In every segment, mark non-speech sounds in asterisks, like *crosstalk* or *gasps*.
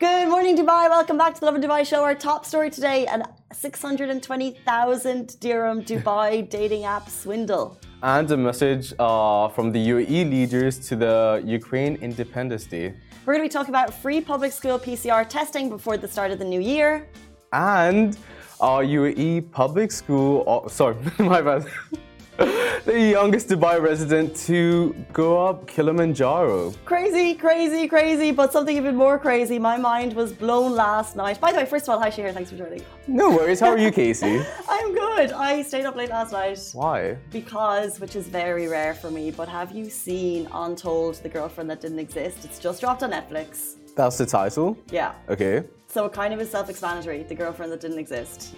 Good morning, Dubai. Welcome back to the Lovin Dubai show. Our top story today an 620,000 dirham Dubai dating app swindle. And a message uh, from the UAE leaders to the Ukraine Independence Day. We're going to be talking about free public school PCR testing before the start of the new year. And our UAE public school, oh, sorry, *laughs* my bad. *laughs* the youngest Dubai resident to go up Kilimanjaro. Crazy, crazy, crazy, but something even more crazy. My mind was blown last night. By the way, first of all, hi Shahir, thanks for joining. No worries, how are you, Casey? *laughs* I'm good. I stayed up late last night. Why? Because, which is very rare for me, but have you seen Untold, the girlfriend that didn't exist? It's just dropped on Netflix. That's the title? Yeah. Okay. So it kind of is self explanatory, the girlfriend that didn't exist.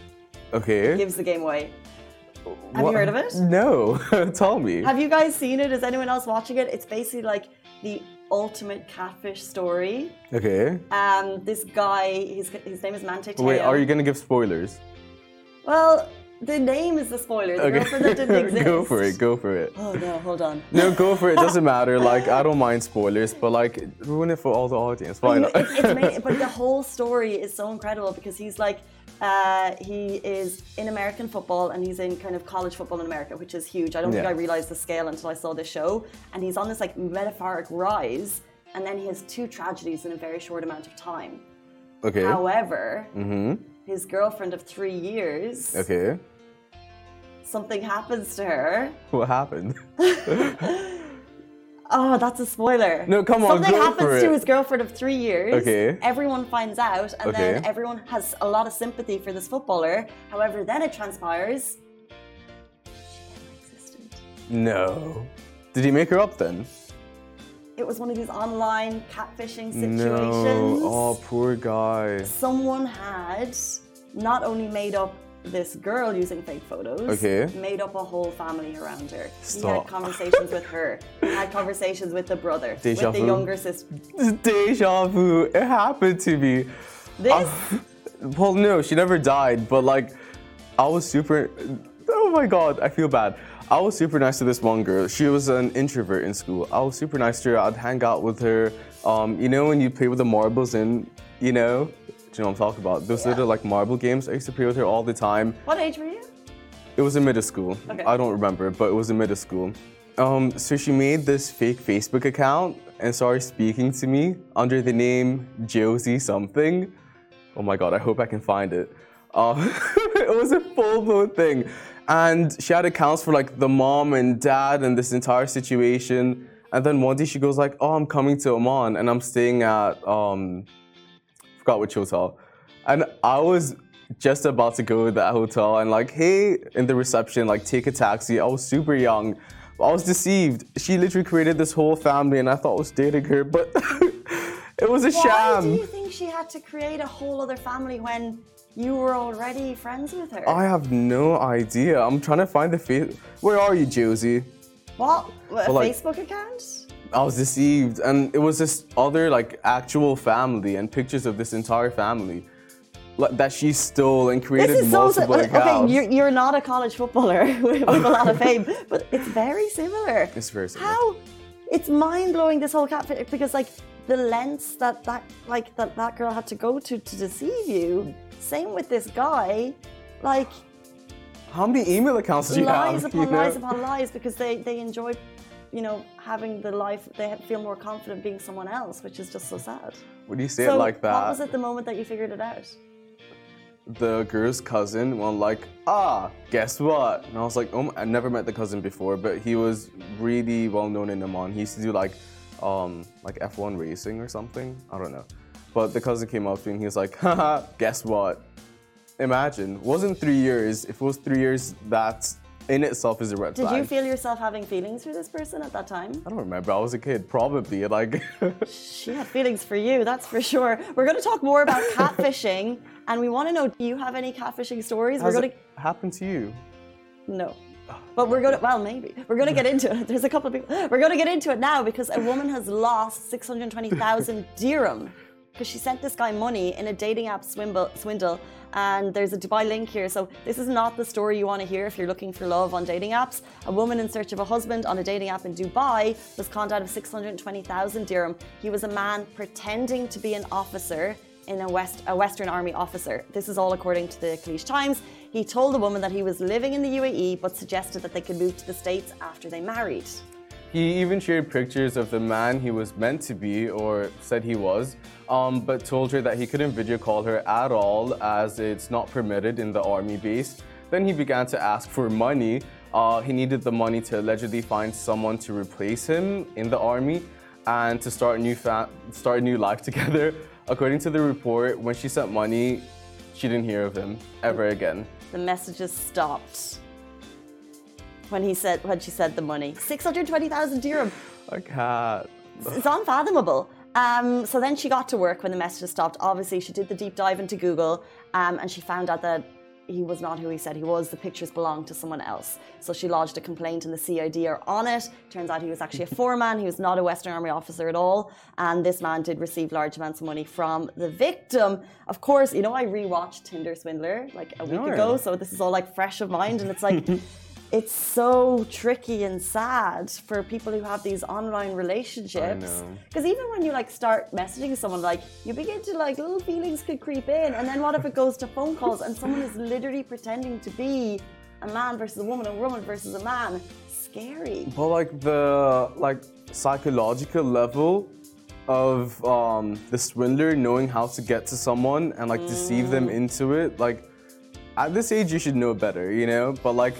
Okay. Gives the game away. Have What- you heard of it? No, *laughs* tell me. Have you guys seen it? Is anyone else watching it? It's basically like the ultimate catfish story. Okay. Um, this guy, his, his name is Manti Te'o. Wait, are you gonna give spoilers? Well, the name is the spoiler. The girlfriend that didn't exist. *laughs* go for it, go for it. Oh no, hold on. No, go for it. Doesn't matter. Like I don't mind spoilers, but like ruin it for all the audience. Why not? it's, *laughs* it's made, but the whole story is so incredible because he's like uh, he is in American football and he's in kind of college football in America, which is huge. I don't think I realized the scale until I saw this show. And he's on this like metaphoric rise, and then he has two tragedies in a very short amount of time. okay. However, Mm-hmm. his girlfriend of three years, Okay. something happens to her. What happened? *laughs* Oh, that's a spoiler. No, come on, Something happens to his girlfriend of three years. Okay. Everyone finds out, and then everyone has a lot of sympathy for this footballer. However, then it transpires she never existed. No. Did he make her up then? It was one of these online catfishing situations. No. Oh, poor guy. Someone had not only made up this girl using fake photos, Okay. made up a whole family around her. He Stop. had conversations with her. He had conversations with the brother, Deja with the younger sister. Deja vu. It happened to me. This Uh, well, no, she never died, but like, I was super. Oh my god, I feel bad. I was super nice to this one girl. She was an introvert in school. I was super nice to her. I'd hang out with her. Um, you know when you play with the marbles and you know, you know what I'm talking about? Those Yeah. little like marble games. I used to play with her all the time. What age were you? It was in middle school. Okay. I don't remember, but it was in middle school. Um, so she made this fake Facebook account and started speaking to me under the name Josie something. Oh my god, I hope I can find it. Uh, *laughs* it was a full-blown thing. And she had accounts for like the mom and dad and this entire situation. And then one day she goes like, "Oh, I'm coming to Oman and I'm staying at um, forgot which hotel. And I was just about to go to that hotel and like, hey, in the reception, like take a taxi. I was super young. I was deceived. She literally created this whole family and I thought I was dating her, but *laughs* it was a Why sham. do you think she had to create a whole other family when you were already friends with her? I have no idea. I'm trying to find the face. Where are you, Josie? what? Uh, a like- Facebook account? I was deceived, and it was this other like actual family and pictures of this entire family that she stole and created This is so. multiple Okay, you're, you're not a college footballer *laughs* with, with a lot of fame, *laughs* but it's very similar. It's very similar. How? It's mind blowing this whole catfish because like the lengths that that like that that girl had to go to to deceive you. Same with this guy, like How many email accounts do you lies have? *laughs* upon you know? lies upon lies because they they enjoy, you know, having the life they feel more confident being someone else, which is just so sad. When you say so it like that, what was it the moment that you figured it out? the girl's cousin went like, ah, guess what? And I was like, oh, my- I never met the cousin before, but he was really well known in Oman. He used to do like, um, like F1 racing or something. I don't know. But the cousin came up to me and he was like, haha, guess what? Imagine, wasn't three years. If it was three years, that in itself is a red Did flag. you feel yourself having feelings for this person at that time? I don't remember. I was a kid, probably. Like, *laughs* She had feelings for you, that's for sure. We're going to talk more about *laughs* catfishing, and we want to know: Do you have any catfishing stories? has we're going it happened to you? no, but we're going to well, maybe we're going to get into it. There's a couple of people. We're going to get into it now because a woman has lost six hundred twenty thousand dirham because she sent this guy money in a dating app swindle. swindle and there's a Dubai link here. So this is not the story you want to hear if you're looking for love on dating apps. A woman in search of a husband on a dating app in Dubai was conned out of 620,000 dirham. He was a man pretending to be an officer in a, West, a Western Army officer. This is all according to the Khaleej Times. He told the woman that he was living in the UAE but suggested that they could move to the States after they married. He even shared pictures of the man he was meant to be, or said he was, um, but told her that he couldn't video call her at all as it's not permitted in the army base. Then he began to ask for money. Uh, he needed the money to allegedly find someone to replace him in the army and to start a new start a new life *laughs* together. According to the report, when she sent money, she didn't hear of him ever again. The messages stopped when he said when she said the money. Six hundred twenty thousand dirham. I can't. It's unfathomable. Um, so then she got to work when the messages stopped. Obviously, she did the deep dive into Google, um, and she found out that he was not who he said he was. The pictures belonged to someone else. So she lodged a complaint, and the CID are on it. Turns out he was actually a *laughs* foreman. He was not a Western Army officer at all. And this man did receive large amounts of money from the victim. Of course, you know I rewatched Tinder Swindler like a week ago, so this is all like fresh of mind, and it's like. *laughs* It's so tricky and sad for people who have these online relationships. Because even when you like start messaging someone, like you begin to like little feelings could creep in, and then what if it goes to phone calls and someone is literally pretending to be a man versus a woman, a woman versus a man? Scary. But like the like psychological level of um, the swindler knowing how to get to someone and like deceive them into it, like at this age you should know better, you know. But like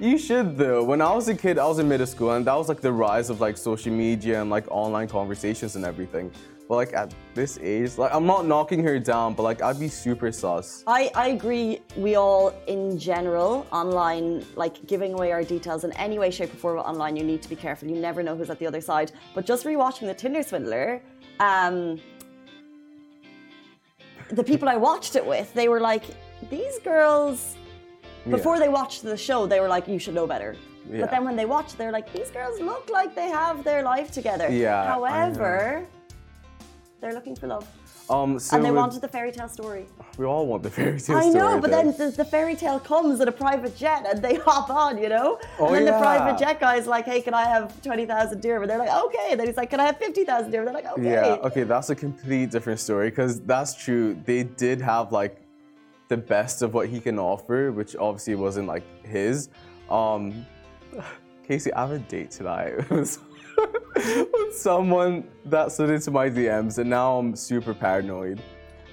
you should though. When I was a kid, I was in middle school, and that was like the rise of like social media and like online conversations and everything. But like at this age, like I'm not knocking her down, but like I'd be super sus. I, I agree. We all, in general, online, like giving away our details in any way, shape, or form online, you need to be careful. You never know who's at the other side. But just rewatching the Tinder Swindler, um, the people I watched it with, they were like, these girls. Before they watched the show, they were like, "You should know better." Yeah. But then when they watched, they're like, "These girls look like they have their life together." Yeah, However, they're looking for love, Um, so and they wanted the fairy tale story. we all want the *laughs* fairy tale I story. know, but though. then the, fairy tale comes in a private jet and they *laughs* hop on, you know? Oh, and then the private jet guy's like, hey, can I have 20,000 dirham? And they're like, okay. And then he's like, can I have 50,000 dirham? They're like, okay. Yeah, okay, that's a complete different story because that's true. They did have like the best of what he can offer, which obviously wasn't like his. Um, Casey, I have a date tonight *laughs* with someone that slid into my DMs, and now I'm super paranoid.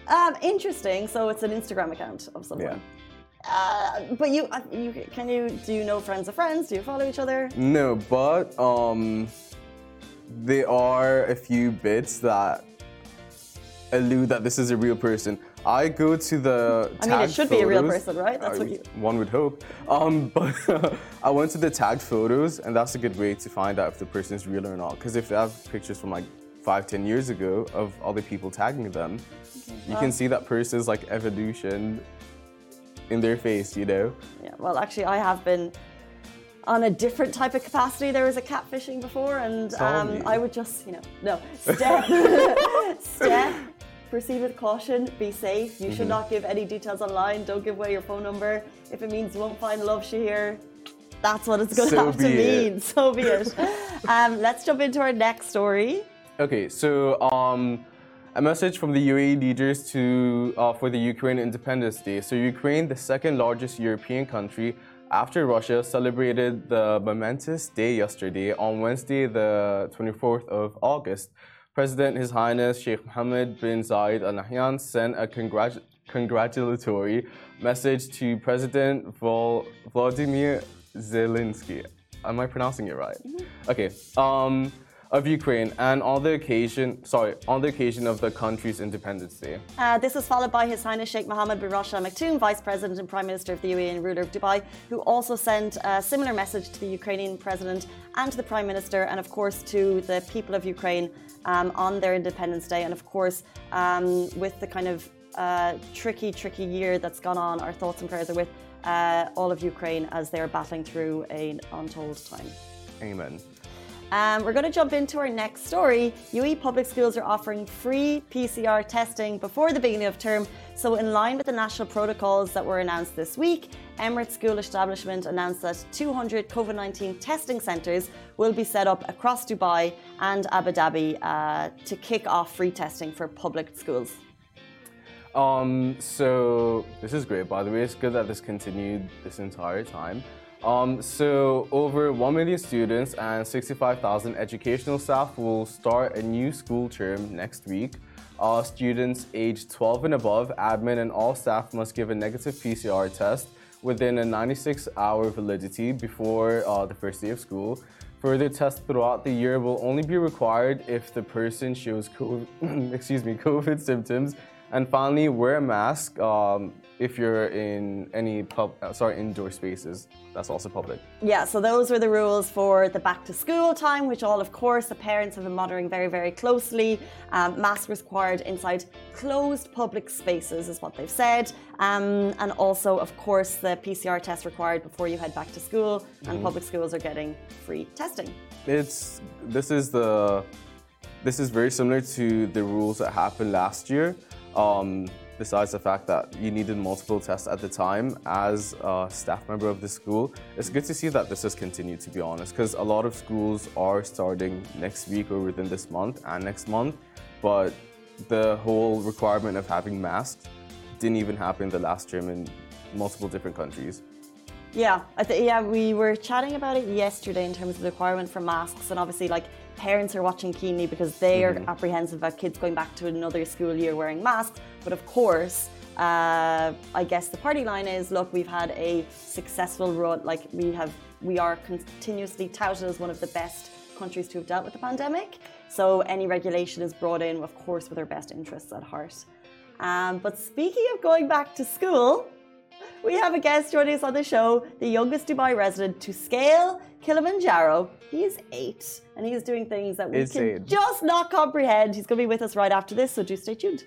Um, interesting. So it's an Instagram account of someone. Uh, but you, uh, you, can you, do you know friends of friends? Do you follow each other? No, but um, there are a few bits that allude that this is a real person. I go to the. I mean, it should be a real person, right? That's I- what you- One would hope. Um, *laughs* but I went to the tagged photos, and that's a good way to find out if the person is real or not. Because if they have pictures from like five, ten years ago of other people tagging them, you can see that person's like evolution in their face, you know. Yeah, well, actually, I have been on a different type of capacity. There was a catfishing before, and um. I would just, you know, no, step, *laughs* step, proceed with caution, be safe. You Mm-hmm. should not give any details online. Don't give away your phone number. If it means you won't find love, Shahir, that's what it's going to So have to it. mean. So be it. *laughs* um, let's jump into our next story. Okay, so um, a message from the UAE leaders to uh, for the Ukraine Independence Day. So Ukraine, the second largest European country after Russia, celebrated the momentous day yesterday on Wednesday, the 24th of August. President His Highness Sheikh Mohammed bin Zayed Al Nahyan sent a congrat- congratulatory message to President Vol- Vladimir Zelensky. Am I pronouncing it right? Okay. Um, of Ukraine, and on the occasion, sorry, on the occasion of the country's Independence Day. Uh, this was followed by His Highness Sheikh Mohammed bin Rashid Al Maktoum, Vice President and Prime Minister of the UAE and ruler of Dubai, who also sent a similar message to the Ukrainian President and to the Prime Minister, and of course to the people of Ukraine um, on their Independence Day. And of course, um, with the kind of uh, tricky, tricky year that's gone on, our thoughts and prayers are with uh, all of Ukraine as they're battling through an untold time. Amen. Um, we're going to jump into our next story. UAE public schools are offering free PCR testing before the beginning of term. So, in line with the national protocols that were announced this week, Emirates School Establishment announced that 200 COVID 19 testing centres will be set up across Dubai and Abu Dhabi uh, to kick off free testing for public schools. Um, so this is great, by the way. It's good that this continued this entire time. Um, so over 1 million students and 65,000 educational staff will start a new school term next week. Uh, students aged 12 and above, admin and all staff must give a negative PCR test within a 96-hour validity before uh, the first day of school. Further tests throughout the year will only be required if the person shows COVID, *coughs* excuse me, *laughs* COVID symptoms and finally, wear a mask um, if you're in any pub, uh, sorry, indoor spaces. That's also public. Yeah, so those were the rules for the back to school time, which all, of course, the parents have been monitoring very, very closely. Um, masks required inside closed public spaces, is what they've said. Um, and also, of course, the PCR test required before you head back to school, and mm. public schools are getting free testing. It's this is the this is very similar to the rules that happened last year um, besides the fact that you needed multiple tests at the time as a staff member of the school, it's good to see that this has continued, to be honest, because a lot of schools are starting next week or within this month and next month, but the whole requirement of having masks didn't even happen the last term in multiple different countries. Yeah, I th- yeah, we were chatting about it yesterday in terms of the requirement for masks, and obviously, like parents are watching keenly because they are mm-hmm. apprehensive about kids going back to another school year wearing masks. But of course, uh, I guess the party line is: look, we've had a successful run. Like we have, we are continuously touted as one of the best countries to have dealt with the pandemic. So any regulation is brought in, of course, with our best interests at heart. Um, but speaking of going back to school, we have a guest joining us on the show, the youngest Dubai resident to scale Kilimanjaro. He's eight and he's doing things that we it's can just not comprehend. He's going to be with us right after this, so do stay tuned.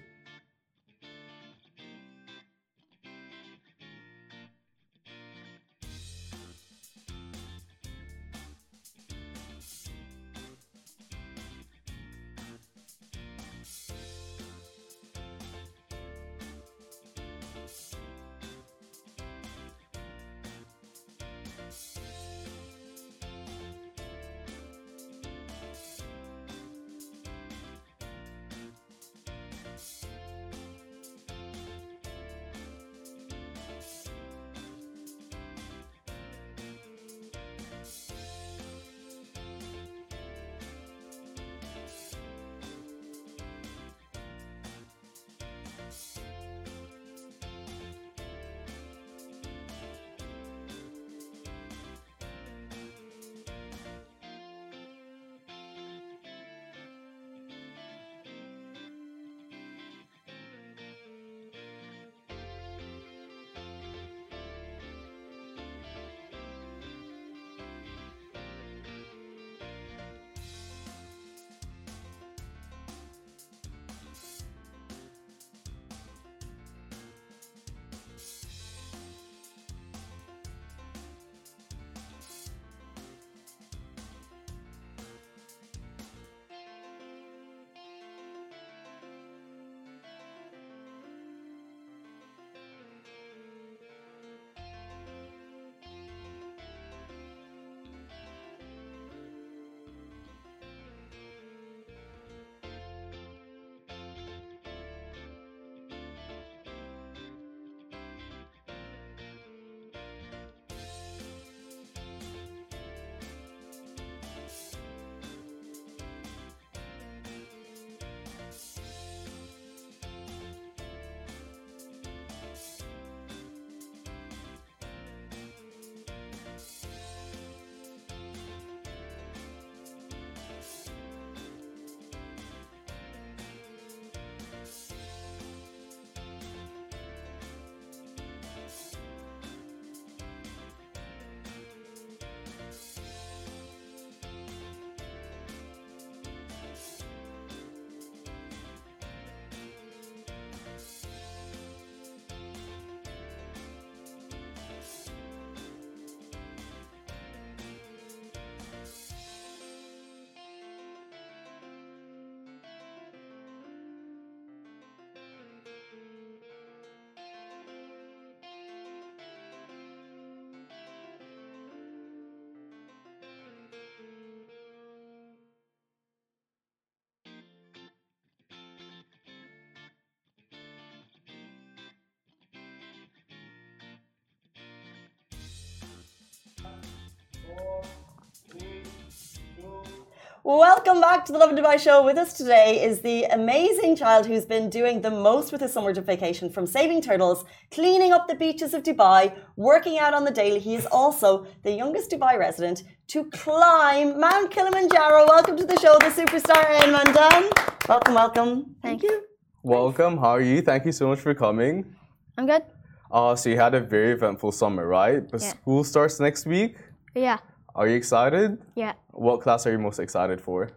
Welcome back to the Lovin Dubai show. With us today is the amazing child who's been doing the most with his summer vacation from saving turtles, cleaning up the beaches of Dubai, working out on the daily. He is also the youngest Dubai resident to climb Mount Kilimanjaro. Welcome to the show, the superstar Ayman Dan. Welcome, welcome. Thank you. Welcome. How are you? Thank you so much for coming. I'm good. Uh, so you had a very eventful summer, right? But Yeah. school starts next week. Yeah. Are you excited? Yeah. What class are you most excited for?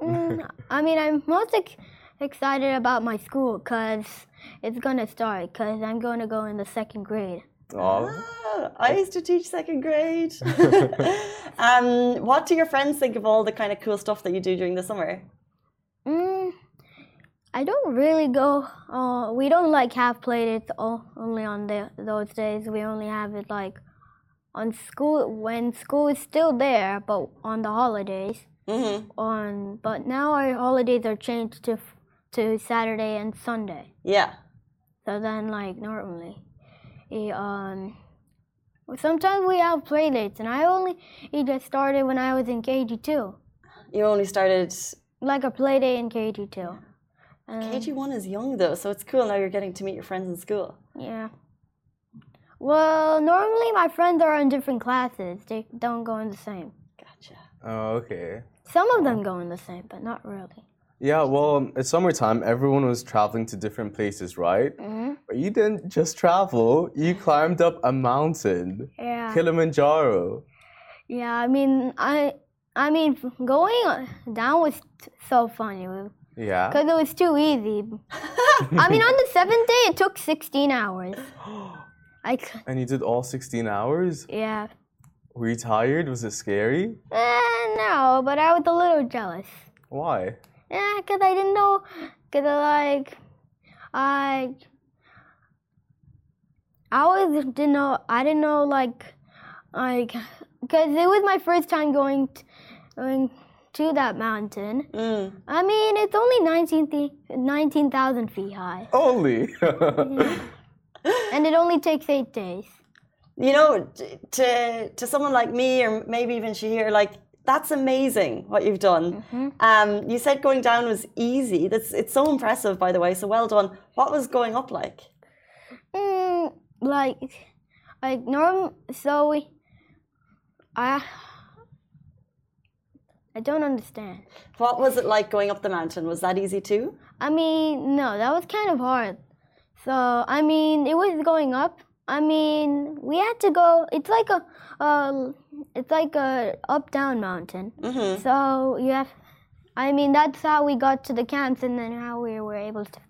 Mm, *laughs* I mean, I'm most ex- excited about my school because it's gonna start. Because I'm going to go in the second grade. Oh, Ah, I used to teach second grade. *laughs* *laughs* um, what do your friends think of all the kind of cool stuff that you do during the summer? Mm, I don't really go. Uh, we don't like have play dates all, only on the, those days. We only have it like on school when school is still there, but on the holidays. hmm On but now our holidays are changed to to Saturday and Sunday. Yeah. So then, like normally, eh, um, sometimes we have play dates, and I only it just started when I was in KG two, You only started. like a play day in KG two. KG1 is young though, so it's cool now you're getting to meet your friends in school. Yeah. Well, normally my friends are in different classes. They don't go in the same. Gotcha. oh, okay. Some of them go in the same, but not really. Yeah, well, it's summertime. Everyone was traveling to different places, right? hmm But you didn't just travel. You climbed up a mountain, Yeah. Kilimanjaro. Yeah. I mean, I. I mean, going down was t- so funny. Yeah. Because it was too easy. *laughs* I mean, on the seventh day, it took 16 hours. *gasps* *gasps* *gasps* I, c- And you did all 16 hours? yeah. Were you tired? Was it scary? Eh, no, but I was a little jealous. Why? Yeah, because I didn't know. Because, like, I. I was didn't know. I didn't know, like, like, because it was my first time going, t- going to that mountain. Mm. I mean, it's only 19 19,000 feet high. Only. *laughs* And it only takes eight days. You know, to to someone like me or maybe even Shahir, like that's amazing what you've done. Um, you said going down was easy. That's it's so impressive, by the way. So well done. What was going up like? Mm, like, like norm. So we, I, I don't understand. What was it like going up the mountain? Was that easy too? I mean, no, that was kind of hard. So I mean, it was going up. I mean, we had to go. It's like a, uh, it's like a up down mountain. Mm-hmm. So you have, I mean, that's how we got to the camps, and then how we were able to,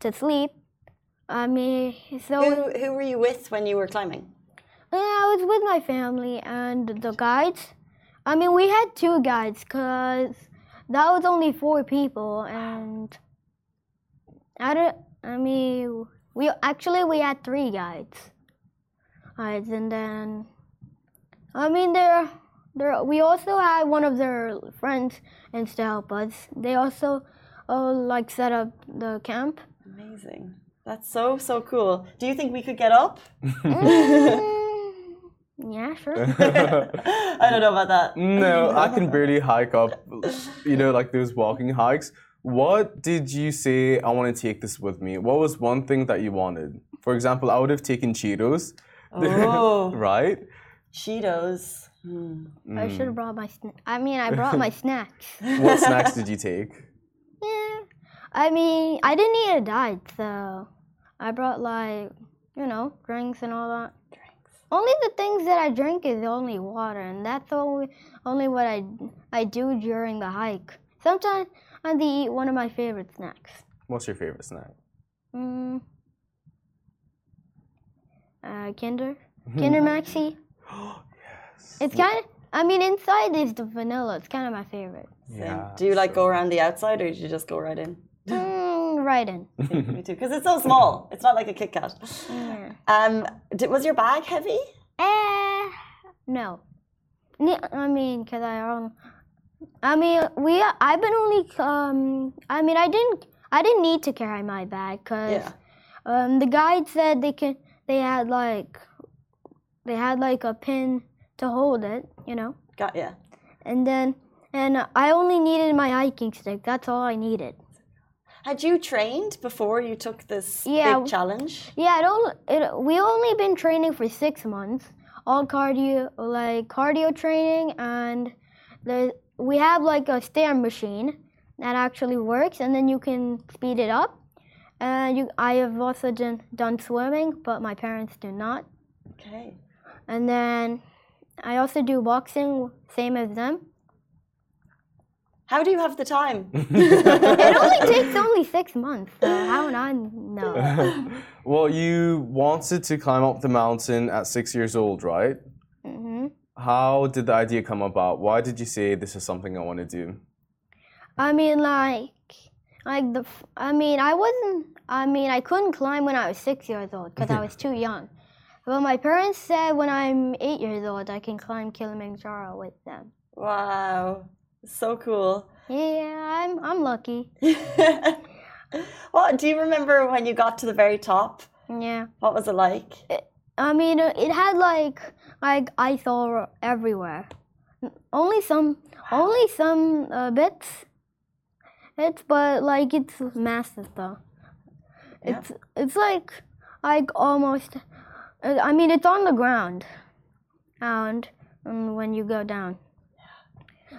to sleep. I mean, so Who who were you with when you were climbing? Yeah, I was with my family and the guides. I mean, we had two guides because that was only four people, and I don't. I mean, we actually we had three guides. Guides, and then I mean, there, there. We also had one of their friends and to help us. They also, uh, like set up the camp. Amazing. That's so so cool. Do you think we could get up? *laughs* Mm, yeah, sure. *laughs* *laughs* I don't know about that. no, I can barely hike up, you know, like those walking hikes. What did you say, I want to take this with me? What was one thing that you wanted? For example, I would have taken Cheetos. Oh. *laughs* right? Cheetos. Hmm. I should have brought my. Sna- I mean, I brought my *laughs* snacks. What snacks *laughs* did you take? Yeah. I mean, I didn't eat a diet, so I brought like, you know, drinks and all that. Drinks. Only the things that I drink is only water, and that's only only what I I do during the hike. Sometimes I eat one of my favorite snacks. What's your favorite snack? Mm. Uh, Kinder, Kinder Maxi. Oh *gasps* yes. It's kind of. I mean, inside is the vanilla. It's kind of my favorite. Same. Do you like go around the outside or do you just go right in? *laughs* Mm, right in. *laughs* Me too, because it's so small. It's not like a Kit Kat. Yeah. Um, did, was your bag heavy? Eh, no. Ne- I mean, cause I I mean, we. I've been only. Um, I mean, I didn't. I didn't need to carry my bag, cause Yeah. um, the guide said they can. They had like, they had like a pin to hold it, you know. Got ya. And then and I only needed my hiking stick. That's all I needed. Had you trained before you took this Yeah. big challenge? Yeah, it only, it, we only been training for six months. All cardio, like cardio training, and the we have like a stair machine that actually works, and then you can speed it up. And you, I have also done, done swimming, but my parents do not. Okay. And then I also do boxing, same as them. How do you have the time? *laughs* It only takes only six months, so how would I know? *laughs* well, you wanted to climb up the mountain at six years old, right? How did the idea come about? Why did you say this is something I want to do? I mean, like, like the. I mean, I wasn't. I mean, I couldn't climb when I was six years old because I *laughs* was too young. But my parents said when I'm eight years old, I can climb Kilimanjaro with them. wow. So cool. Yeah, I'm. I'm lucky. *laughs* well, do you remember when you got to the very top? Yeah. What was it like? I mean, uh, it had like like ice all everywhere. Only some, only some uh, bits. It's but like it's massive though. Yeah. It's it's like like almost. uh, I mean, it's on the ground, and um, when you go down.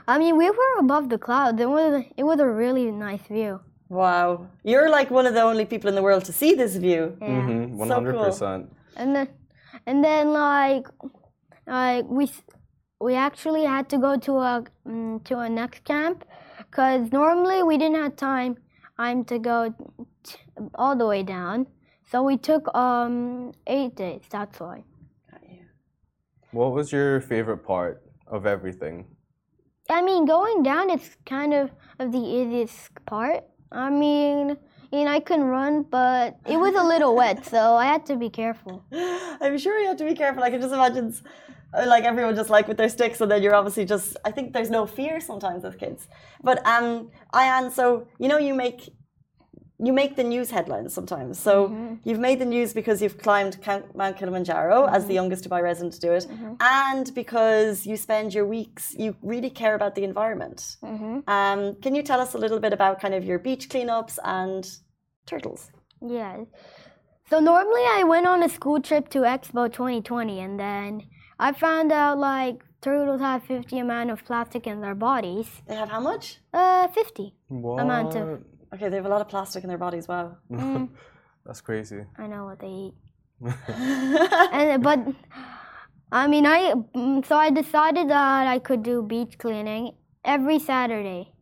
I mean, we were above the clouds. It was it was a really nice view. Wow. You're like one of the only people in the world to see this view. Yeah. Mm-hmm, So cool. 100%. and then and then like like we we actually had to go to a mm, to a next camp because normally we didn't have time time to go t- all the way down. So we took um eight days that's why. What was your favorite part of everything? i mean going down is kind of of the easiest part. I mean I mean, I can run, but it was a little wet, so I had to be careful. *laughs* I'm sure you have to be careful. I can just imagine, uh, like everyone just like with their sticks, and then you're obviously just. I think there's no fear sometimes with kids. But um, Ayan, so you know you make, you make the news headlines sometimes. So you've made the news because you've climbed Mount Kilimanjaro as the youngest Dubai resident to do it, and because you spend your weeks, you really care about the environment. hmm Um, can you tell us a little bit about kind of your beach cleanups and turtles? Yeah. So normally I went on a school trip to Expo 2020 and then I found out like turtles have 50 amount of plastic in their bodies. They have how much? Uh, 50. What? Amount of- Okay, they have a lot of plastic in their bodies. Wow. Mm, That's crazy. I know what they eat. *laughs* And but I mean I mm, so I decided that I could do beach cleaning every Saturday.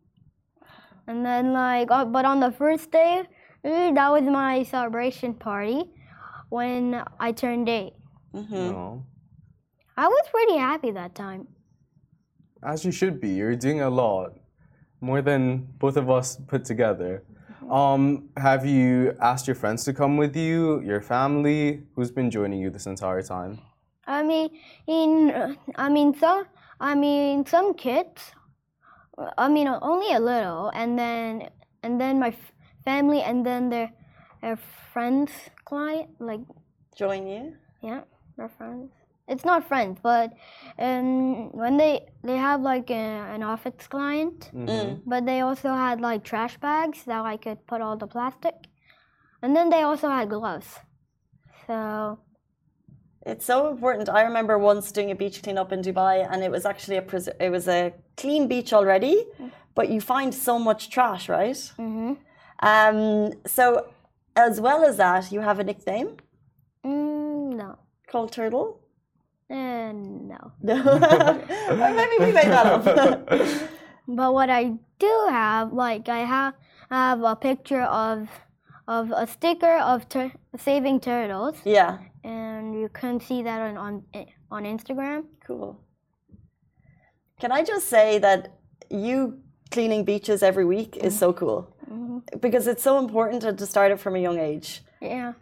And then like uh, but on the first day, eh, that was my celebration party when I turned 8. hmm No. I was pretty happy that time. As you should be. You're doing a lot. More than both of us put together. Um, have you asked your friends to come with you, your family? Who's been joining you this entire time? I mean, in I mean some I mean some kids. I mean only a little, and then and then my f- family, and then their their friends, client, like Join you. yeah, their friends. It's not friends, but um, when they they have like a, an office client, Mhm. but they also had like trash bags that I could put all the plastic, and then they also had gloves. So It's so important. I remember once doing a beach cleanup in Dubai, and it was actually a pres- it was a clean beach already, but you find so much trash, right? hmm Um, so as well as that, you have a nickname mm, no, called Turtle. Uh, no. *laughs* No, maybe we made that up. But what I do have, like I have have a picture of of a sticker of tur- saving turtles, yeah, and you can see that on on on Instagram. cool. Can I just say that you cleaning beaches every week is so cool hmm because it's so important to, to start it from a young age. Yeah,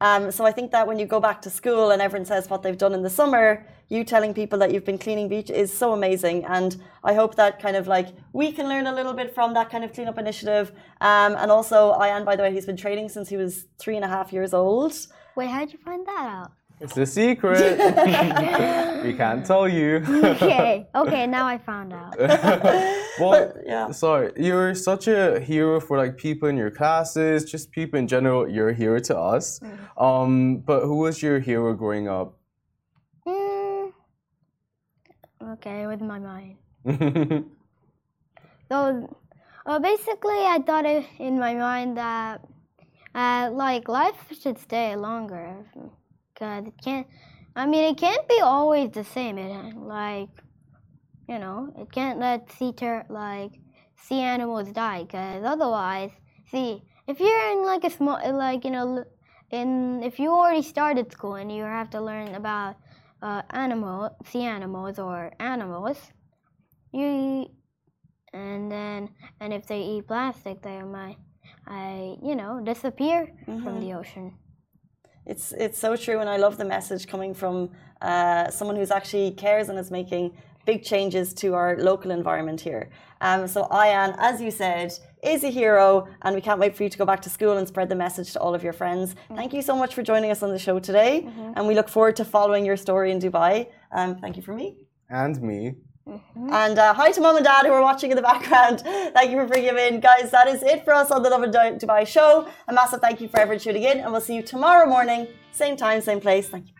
Um, so I think that when you go back to school and everyone says what they've done in the summer, you telling people that you've been cleaning beach is so amazing. And I hope that kind of like we can learn a little bit from that kind of cleanup initiative. Um, and also, Ian, by the way, he's been training since he was three and a half years old. wait, how did you find that out? It's a secret. *laughs* we can't tell you. okay, okay, now I found out. *laughs* well, yeah. sorry, you're such a hero for like people in your classes, just people in general. You're a hero to us. Um, but who was your hero growing up? Mm, okay, with my mind. *laughs* So, well, basically, I thought it in my mind that, uh, like, life should stay longer, it can't. I mean, it can't be always the same. It like, you know, it can't let sea tur like sea animals die, cause otherwise, see, if you're in like a small, like you know, in if you already started school and you have to learn about uh, animal, sea animals or animals, you and then and if they eat plastic they might i you know disappear from the ocean It's it's so true, and I love the message coming from uh, someone who's actually cares and is making big changes to our local environment here. Um, so Ayan, as you said, is a hero, and we can't wait for you to go back to school and spread the message to all of your friends. Thank you so much for joining us on the show today, and we look forward to following your story in Dubai. Um, thank you for me. and me. And uh, hi to mom and dad who are watching in the background. *laughs* Thank you for bringing in. Guys, that is it for us on the Lovin Du- Dubai show. A massive thank you for everyone tuning in, and we'll see you tomorrow morning, same time, same place. Thank you.